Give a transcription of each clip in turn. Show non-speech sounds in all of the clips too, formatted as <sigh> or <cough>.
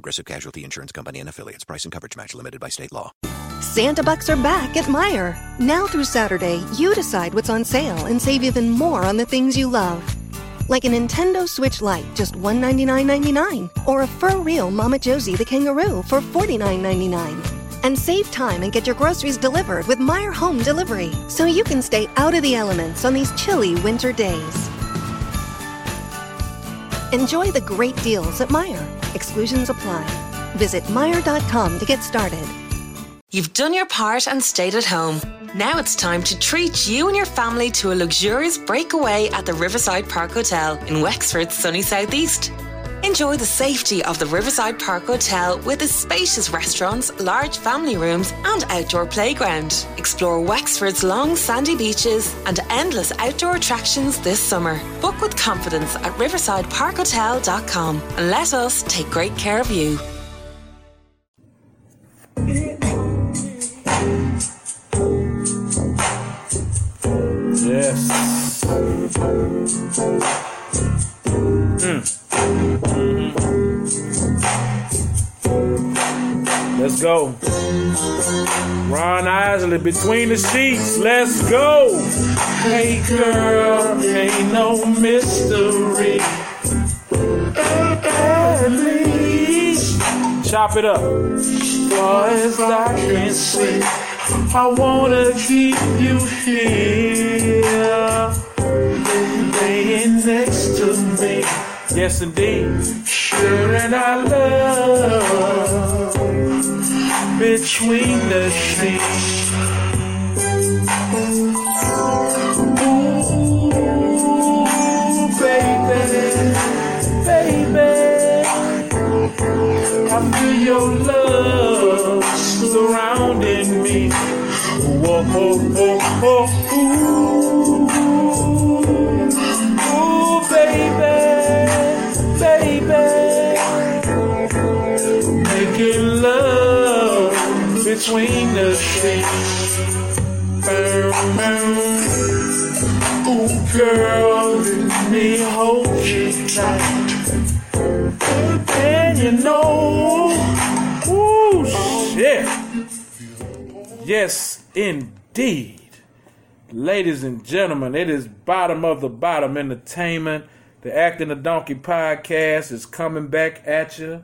Progressive Casualty Insurance Company and affiliates. Price and coverage match limited by state law. Santa Bucks are back at Meijer. Now through Saturday, you decide what's on sale and save even more on the things you love. Like a Nintendo Switch Lite, just $199.99. Or a FurReal Mama Josie the kangaroo for $49.99. And save time and get your groceries delivered with Meijer Home Delivery so you can stay out of the elements on these chilly winter days. Enjoy the great deals at Meijer. Exclusions apply. Visit Meijer.com to get started. You've done your part and stayed at home. Now it's time to treat you and your family to a luxurious breakaway at the Riverside Park Hotel in Wexford's sunny southeast. Enjoy the safety of the Riverside Park Hotel with its spacious restaurants, large family rooms, and outdoor playground. Explore Wexford's long sandy beaches and endless outdoor attractions this summer. Book with confidence at riversideparkhotel.com and let us take great care of you. Yes. Mm. Let's go. Ron Isley between the sheets. Let's go. Hey girl, ain't no mystery. Chop it up. Far as I can see, I wanna keep you here, laying next to me. Yes, indeed. Sure, and I love between the sheets. Ladies and gentlemen, it is bottom of the bottom entertainment. The Acting the Donkey podcast is coming back at you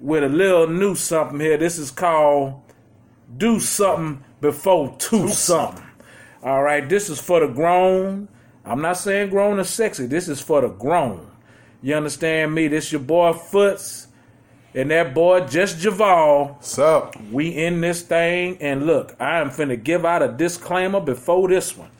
with a little new something here. This is called Do Something Before Two Something. All right, this is for the grown. I'm not saying grown and sexy. This is for the grown. You understand me? This your boy Foots and that boy Just Javal. What's up? We in this thing, and look, I am finna give out a disclaimer before this one.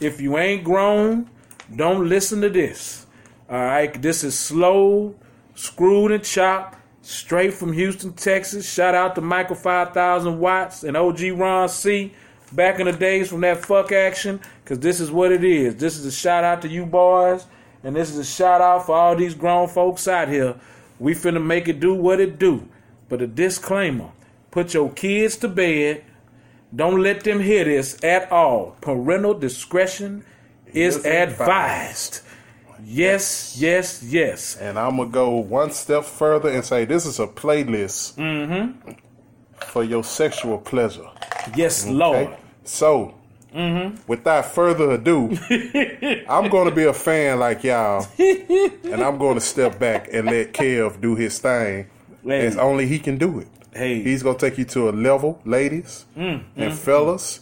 If you ain't grown, don't listen to this. All right, this is slow, screwed and chopped, straight from Houston, Texas. Shout out to Michael 5000 Watts and OG Ron C. Back in the days from that fuck action, because this is what it is. This is a shout out to you boys, and this is a shout out for all these grown folks out here. We finna make it do what it do. But a disclaimer put your kids to bed. Don't let them hear this at all. Parental discretion is Is advised. Yes, yes, yes. And I'm gonna go one step further and say this is a playlist Mm-hmm. for your sexual pleasure. Yes, Lord. So, Mm-hmm. without further ado, <laughs> I'm going to be a fan like y'all, and I'm going to step back and let Kev do his thing, Hey. as only he can do it. Hey. He's going to take you to a level, ladies Mm, and mm, fellas.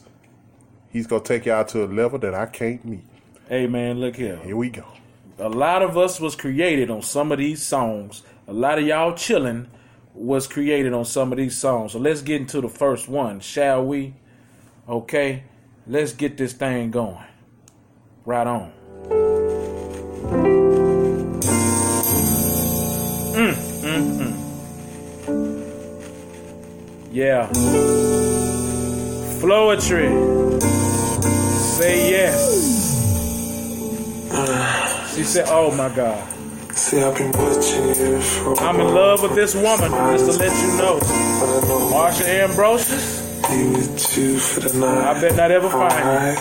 He's going to take y'all to a level that I can't meet. Hey man, look here. Here we go. A lot of us was created on some of these songs. A lot of y'all chilling was created on some of these songs. So let's get into the first one, shall we? Okay, let's get this thing going. Right on. Mm, mm, mm. Yeah. Floetry. Say yes. She said, "Oh my God, See, I've been watching you for I'm in love with this woman." Just to let you know, know Marsha Ambrosius. Be with you for the night. I bet not ever find you. Alright.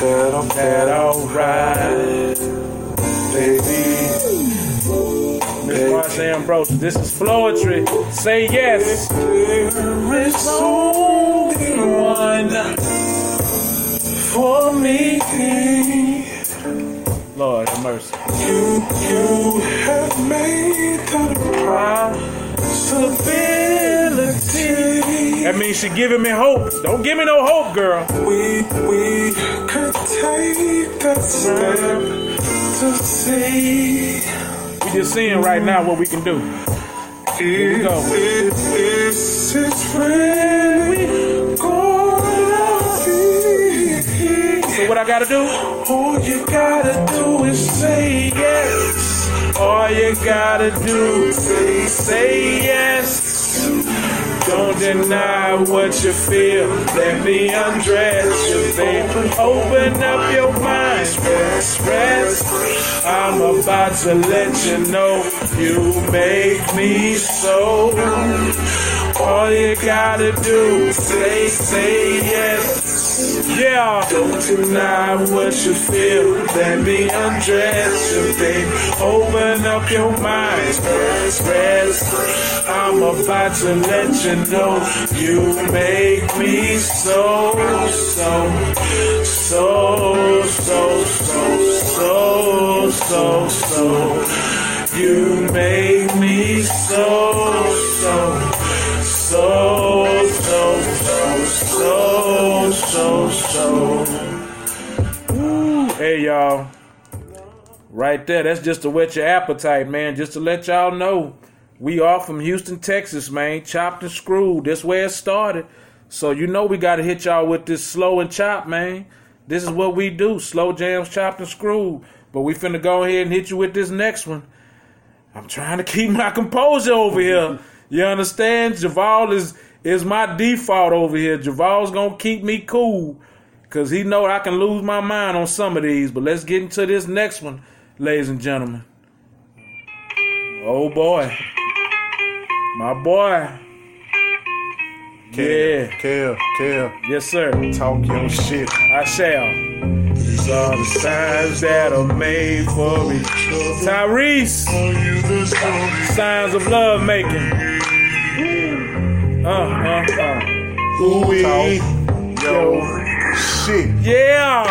That That alright, baby. Miss Marsha Ambrosius. This is Floetry. Say yes. There is only one for me. Lord have mercy. You, you have made that possibility. That means she giving me hope. Don't give me no hope, girl. We, we could take that step to see. We just seeing right now what we can do. Here we go. Is when we be. So what I gotta do? All you gotta do is say yes. All you gotta do is say yes. Don't deny what you feel. Let me undress you, baby. Open up your mind. Rest, rest. I'm about to let you know you make me so. All you gotta do say, say yes. Yeah. Don't deny what you feel. Let me undress you, baby. Open up your mind. Rest, rest. I'm about to let you know you make me so, so, so, so, so, so, so, so. You make me so, so, so, so, so, so. Ooh, hey y'all. Right there, that's just to whet your appetite, man. Just to let y'all know. We are from Houston, Texas, man. Chopped and screwed. This where it started. So you know we gotta hit y'all with this slow and chop, man. This is what we do. Slow jams, chopped and screwed. But we finna go ahead and hit you with this next one. I'm trying to keep my composure over here. You understand? Javal is is my default over here. Javal's gonna keep me cool. Cause he know I can lose my mind on some of these. But let's get into this next one, ladies and gentlemen. Oh boy. My boy. Yeah. Kel, Kel, Yes, sir. talk your shit. I shall. These are the signs that are made for me. Tyrese. Signs of love making. Uh, uh, uh. Talk your shit. Yeah.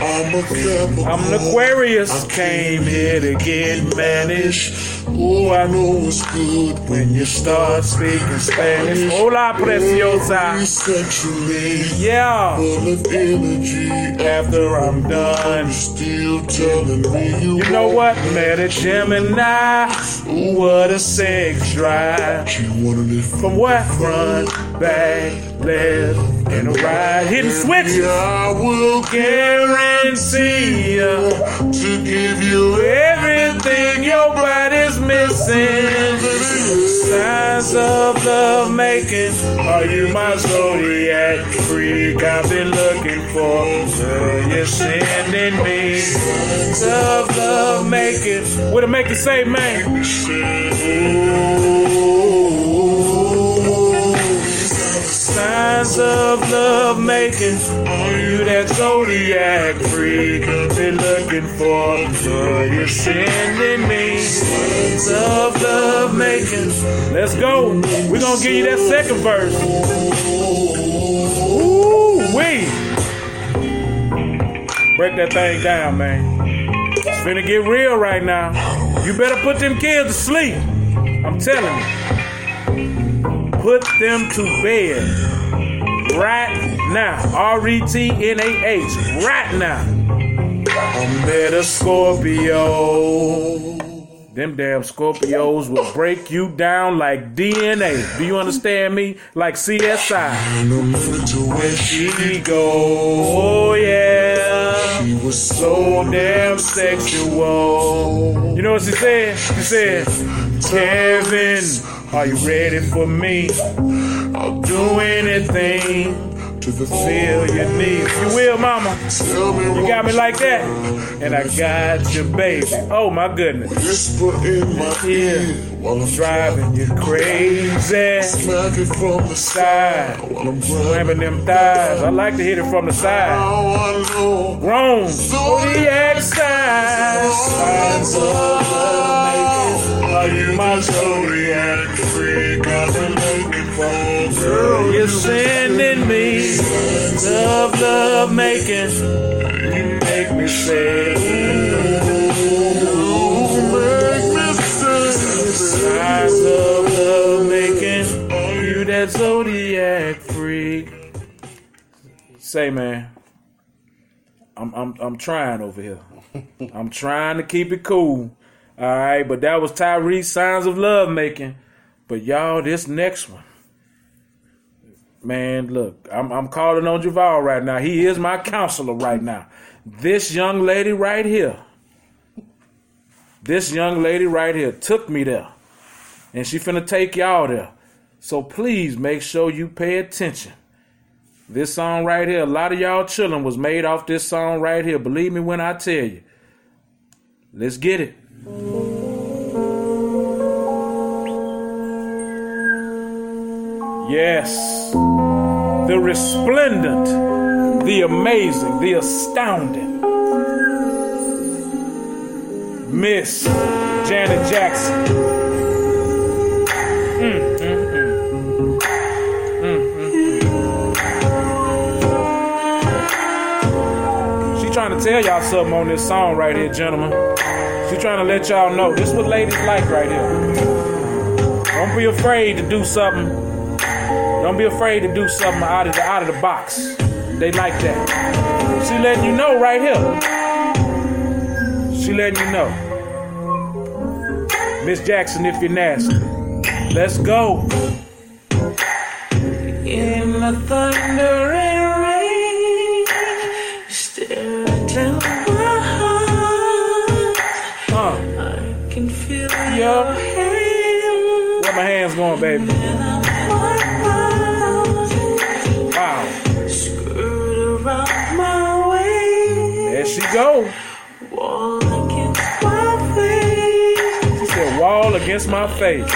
I'm an Aquarius. I Came here to get managed. Ooh, I know it's good when you start speaking Spanish. Hola, preciosa. Yeah. Full of energy After I'm done, Still telling me you you know what? A Gemini. Ooh, what a sex drive. wanted it From what? Front, back, left, and right. Hitting switches. I will Guarantee ya to give you everything missing. Signs of love making. Are you my zodiac freak? I've been looking for. Girl, you're sending me. Signs of love making. What it make you say, man? Of love making. Are you that zodiac freak? Been looking for. Girl, you're sending me. Signs of love making. Let's go. We're gonna give you that second verse. Ooh, wee. Break that thing down, man. It's finna get real right now. You better put them kids to sleep. I'm telling you. Put them to bed right now. R E T N A H. Right now. I met a Scorpio. Them damn Scorpios will break you down like DNA. Do you understand me? Like CSI. no minute to wait. She go, oh yeah. She was so damn sexual. You know what she said? She said, Kevin, are you ready for me? I'm do anything to fulfill your needs. You will, mama. You got me like that, and I got you, baby. Oh my goodness. Whisper in my ear while I'm Driving you crazy. Smack it from the Side. while I'm Slamming grabbing them thighs. I like to hit it from the side. Grown. Zodiac signs. Signs of love making. Are you my zodiac freak I've been looking for. Girl, You're sending me love, love making. You make me say, make me say love making. You that zodiac freak. Say, man, I'm I'm I'm trying over here. <laughs> I'm trying to keep it cool. All right, but that was Tyrese signs of love making. But y'all, this next one. Man, look, I'm, I'm calling on Javal right now. He is my counselor right now. This young lady right here, this young lady right here took me there. And she finna take y'all there. So please make sure you pay attention. This song right here, a lot of y'all chilling was made off this song right here. Believe me when I tell you. Let's get it. Yes. The resplendent, the amazing, the astounding. Miss Janet Jackson. Mm, mm, mm. She trying to tell y'all something on this song right here, gentlemen. She trying to let y'all know this is what ladies like right here. Don't be afraid to do something. Don't be afraid to do something out of the out of the box. They like that. She letting you know right here. She letting you know. Miss Jackson, if you're nasty. Let's go. In the thunder and rain, stare down my heart. Uh, I can feel your hand. Where my hands going, baby? Go. She said, wall against my face.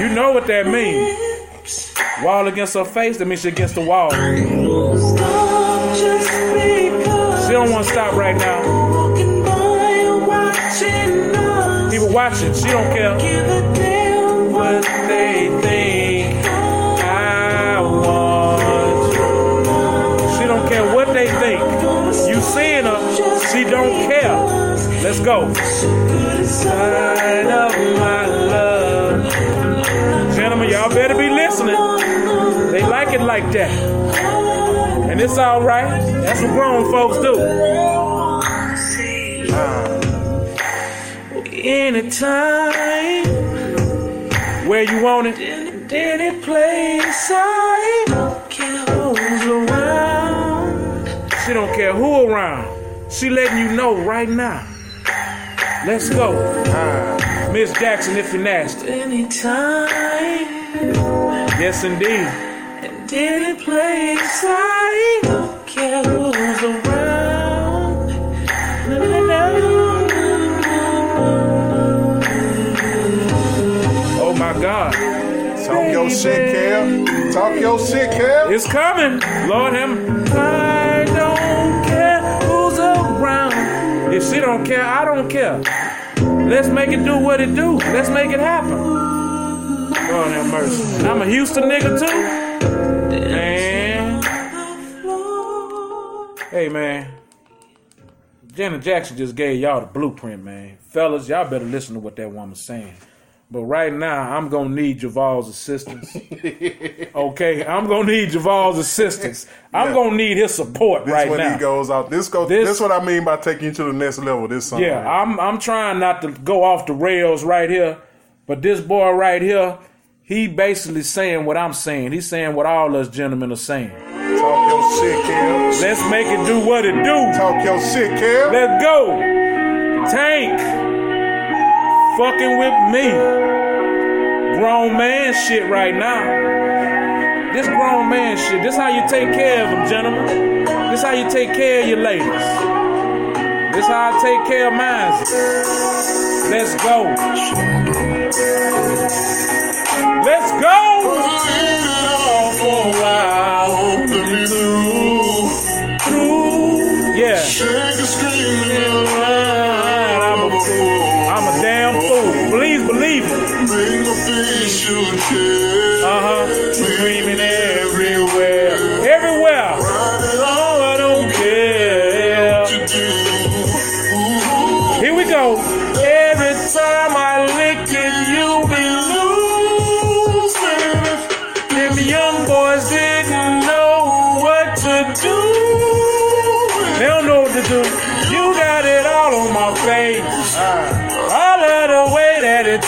You know what that means. Wall against her face, that means she against the wall. She don't want to stop right now. People watching, she don't care she don't care. Let's go. Side of my love. Gentlemen, y'all better be listening. They like it like that. And it's all right. That's what grown folks do. Uh, anytime, where you want it, any place I care who's around. She don't care who around. She letting you know right now. Let's go. Ah, Miss Jackson, if you're nasty. Anytime. Yes, indeed. And any place I don't care who's around. No, no, no. Oh my God. Talk your shit, Kel. Talk your shit, Kel. It's coming. Lord him. She don't care, I don't care. Let's make it do what it do. Let's make it happen. Lord have mercy. I'm a Houston nigga too. Man. Hey man. Janet Jackson just gave y'all the blueprint, man. Fellas, y'all better listen to what that woman's saying. But right now, I'm gonna need Javal's assistance. okay, I'm gonna need Javal's assistance. I'm Yeah. gonna need his support This right when now. he goes out. This go. This- This, what I mean by taking you to the next level. This song. Yeah, I'm I'm trying not to go off the rails right here, but this boy right here, he basically saying what I'm saying. He's saying what all us gentlemen are saying. Talk your shit, Kel. Let's make it do what it do. Talk your shit, Kel. Let's go. Tank. Fucking with me. Grown man shit right now. This grown man shit. This how you take care of them, gentlemen. This how you take care of your ladies. This how I take care of mine. Let's go. Let's go.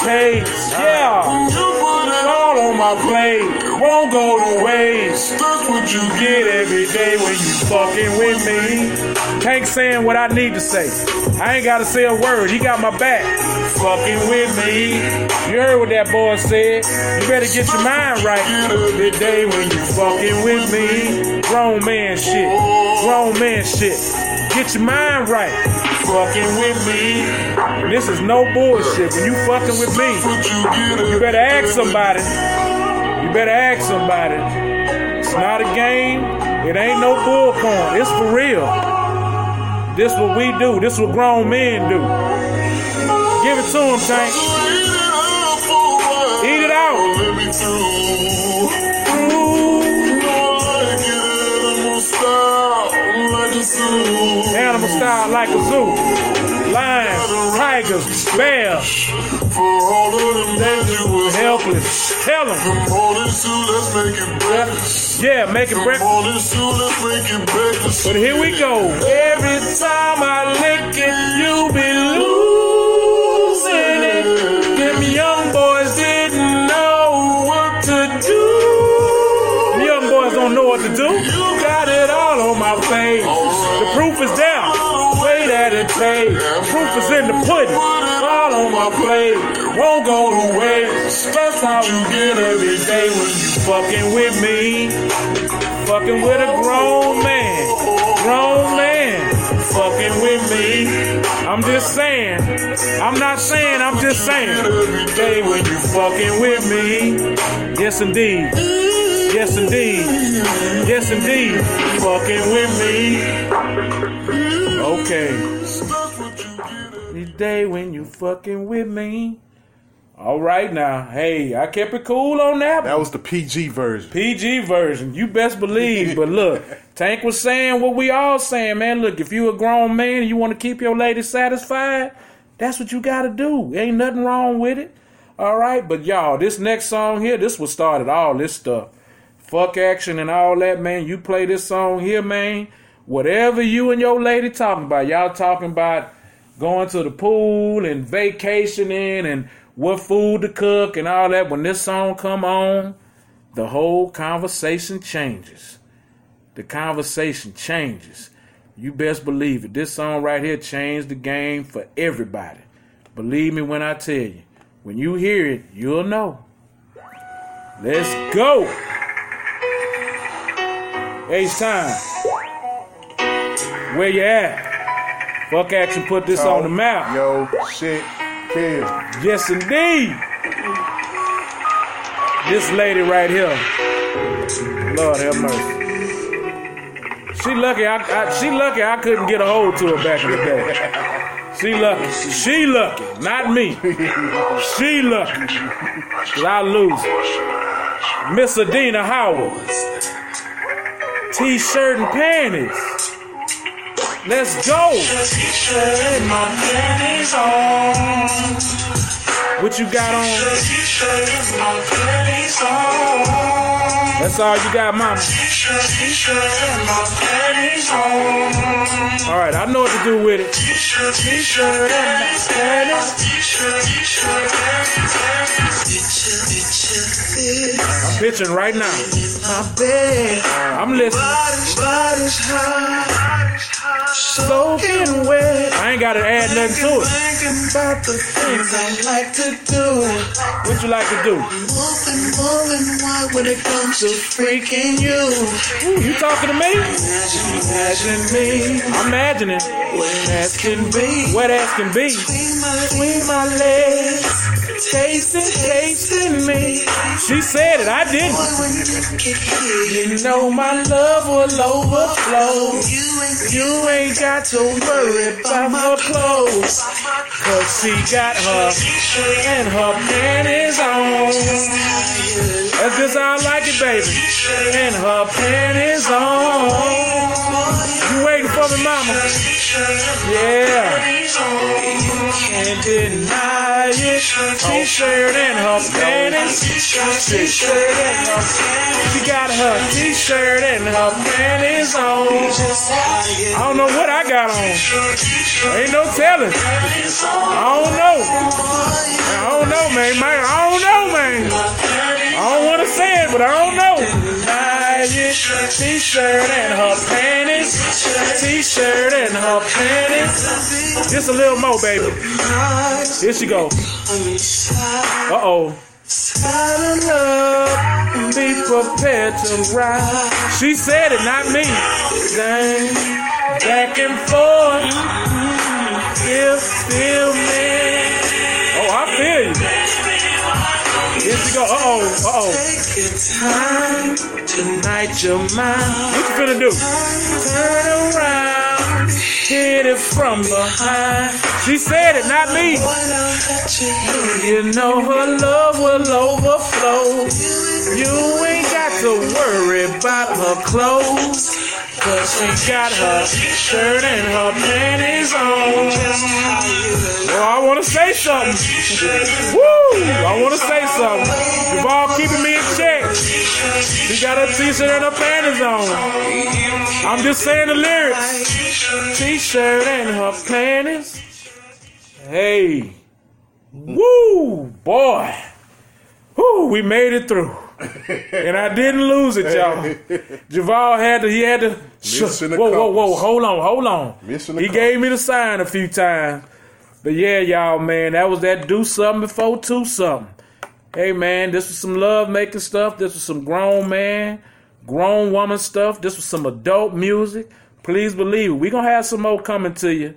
Tastes. Yeah. All on my plate. Won't go to waste. That's what you get every day when you fucking with me. Tank saying what I need to say. I ain't gotta say a word. He got my back. Fucking with me. You heard what that boy said. You better get your mind right. The day when you fucking with me. Grown man shit. Grown man shit. Get your mind right. Fucking with me. This is no bullshit. When you fucking with me, you better ask somebody. You better ask somebody. It's not a game. It ain't no bullcorn. It's for real. This what we do. This what grown men do. Give it to him, Tank. Eat it out. Animal style like a zoo. Lions, tigers, bears, helpless. Tell them. Yeah, make it breakfast. But here we go. Every time I lick it, you be losing it. Them young boys didn't know what to do. The young boys don't know what to do. All on my face. The proof is there. Way that it takes. Proof is in the pudding. All on my plate. Won't go waste. That's how you get every day when you fucking with me. Fucking with a grown man. Grown man. Fucking with me. I'm just saying. I'm not saying, I'm just saying. Every day when you fucking with me. Yes, indeed. Yes, indeed. Yes, indeed. Fucking with me. Okay. Each day when you fucking with me. All right now. Hey, I kept it cool on that. That was the PG version. PG version. You best believe. But look, <laughs> Tank was saying what we all saying, man. Look, if you a grown man and you want to keep your lady satisfied, that's what you got to do. Ain't nothing wrong with it. All right, but y'all, this next song here, this was started all this stuff. Fuck action and all that, man. You play this song here, man. Whatever you and your lady talking about, y'all talking about going to the pool and vacationing and what food to cook and all that. When this song come on, the whole conversation changes. The conversation changes. You best believe it. This song right here changed the game for everybody. Believe me when I tell you. When you hear it, you'll know. Let's go. H Town. Where you at? Fuck action put this on the map. Yo, shit, kill. Yes, indeed. This lady right here. Lord have mercy. She lucky. I, I she lucky. I couldn't get a hold to her back in the day. She lucky. She lucky. Not me. She lucky. Cause I lose. Miss Adina Howard. T-shirt and panties. Let's go. What you got on? That's all you got, mama. All right, I know what to do with it. I'm pitching right now. I'm listening. soaking wet. I ain't gotta add nothing to it. About the things I like to do. What you like to do? Moving, moving wild when it comes to freaking you. Ooh, you talking to me? Imagine, me. I'm imagining. Wet as can be. Wet ass can be. Between my legs, tasting, tasting me. She said it, I didn't. You know my love will overflow. you ain't got to worry about her clothes. Cause she got her and her panties on. That's just how I like it, baby. And her panties on. You waiting for me, mama? Yeah. Can't deny it. T-shirt and her panties. T-shirt and her panties. She got her t-shirt and her panties on. I don't know what I got on. Ain't no telling. I don't know. I don't know, man. man. I don't know, man. I don't want to say it, but I don't know. T-shirt and her panties. T-shirt and her panties. Just a little more, baby. Here she go. Uh oh. Saddle up and be prepared to ride. She said it, not me. Dang. Back and forth. Still, still, man. Oh, I feel you. Here she go. Uh oh. Uh oh. take your time. Tonight you're. What you finna do? Turn around. Hit it from behind. She said it, not me. You know her love will overflow. You ain't got to worry about her clothes. Cause she got her shirt and her panties on. Well, I wanna say something. Woo! I wanna say something. Javal keeping me in check. He got her t-shirt and a panties on. I'm just saying the lyrics. T-shirt and her panties. Hey. Woo, boy. Woo, we made it through. and I didn't lose it, y'all. Javal had to, he had to. The whoa, whoa, whoa, hold on, hold on. He gave me the sign a few times. But yeah, y'all, man, that was that do something before two something. Hey, man, this was some love making stuff. This was some grown man, grown woman stuff. This was some adult music. Please believe it. we going to have some more coming to you.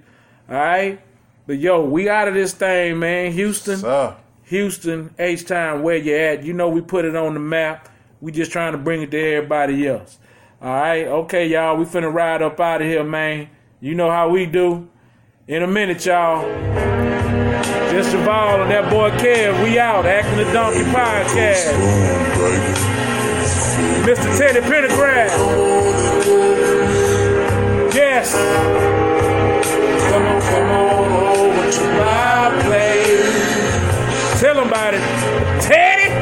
All right? But yo, we out of this thing, man. Houston. Sir. Houston, H Town, where you at? You know we put it on the map. We just trying to bring it to everybody else. All right, okay, y'all. We finna ride up out of here, man. You know how we do. In a minute, y'all. Just Javal and that boy Kev. We out. Acting the Donkey Podcast. Mr. Teddy Pendergrass. Yes. Come on, come on over to my place. Tell him about it. Teddy!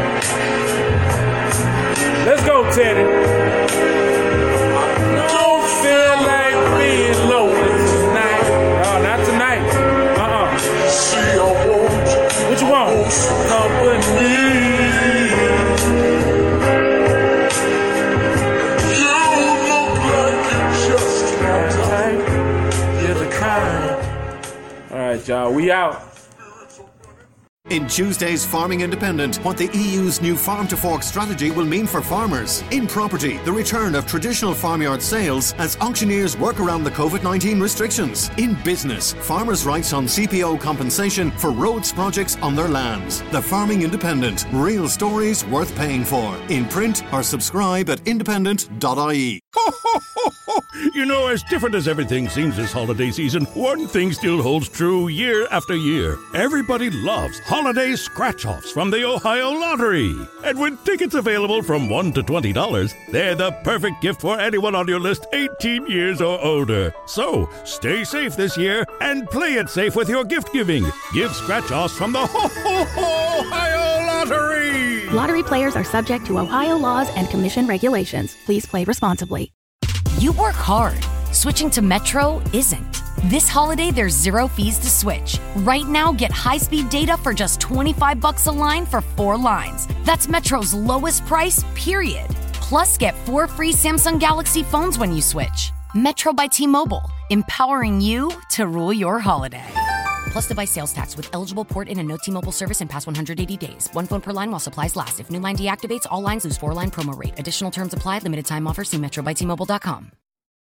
Let's go, Teddy. Y'all. We out. In Tuesday's Farming Independent, what the EU's new farm to fork strategy will mean for farmers. In property, the return of traditional farmyard sales as auctioneers work around the COVID 19 restrictions. In business, farmers' rights on CPO compensation for roads projects on their lands. The Farming Independent, real stories worth paying for. In print or subscribe at independent.ie. You know, as different as everything seems this holiday season, one thing still holds true year after year. Everybody loves holiday scratch offs from the Ohio Lottery. And with tickets available from $1 to $20, they're the perfect gift for anyone on your list 18 years or older. So stay safe this year and play it safe with your gift giving. Give scratch offs from the Ho Ho Ho Ohio Lottery! Lottery players are subject to Ohio laws and commission regulations. Please play responsibly. You work hard. Switching to Metro isn't. This holiday, there's zero fees to switch. Right now, get high-speed data for just 25 bucks a line for four lines. That's Metro's lowest price, period. Plus, get four free Samsung Galaxy phones when you switch. Metro by T-Mobile. empowering you to rule your holiday. Plus device sales tax with eligible port in and no T-Mobile service in past 180 days. One phone per line while supplies last. If new line deactivates, all lines lose four line promo rate. Additional terms apply. Limited time offer. See Metro by T-Mobile.com.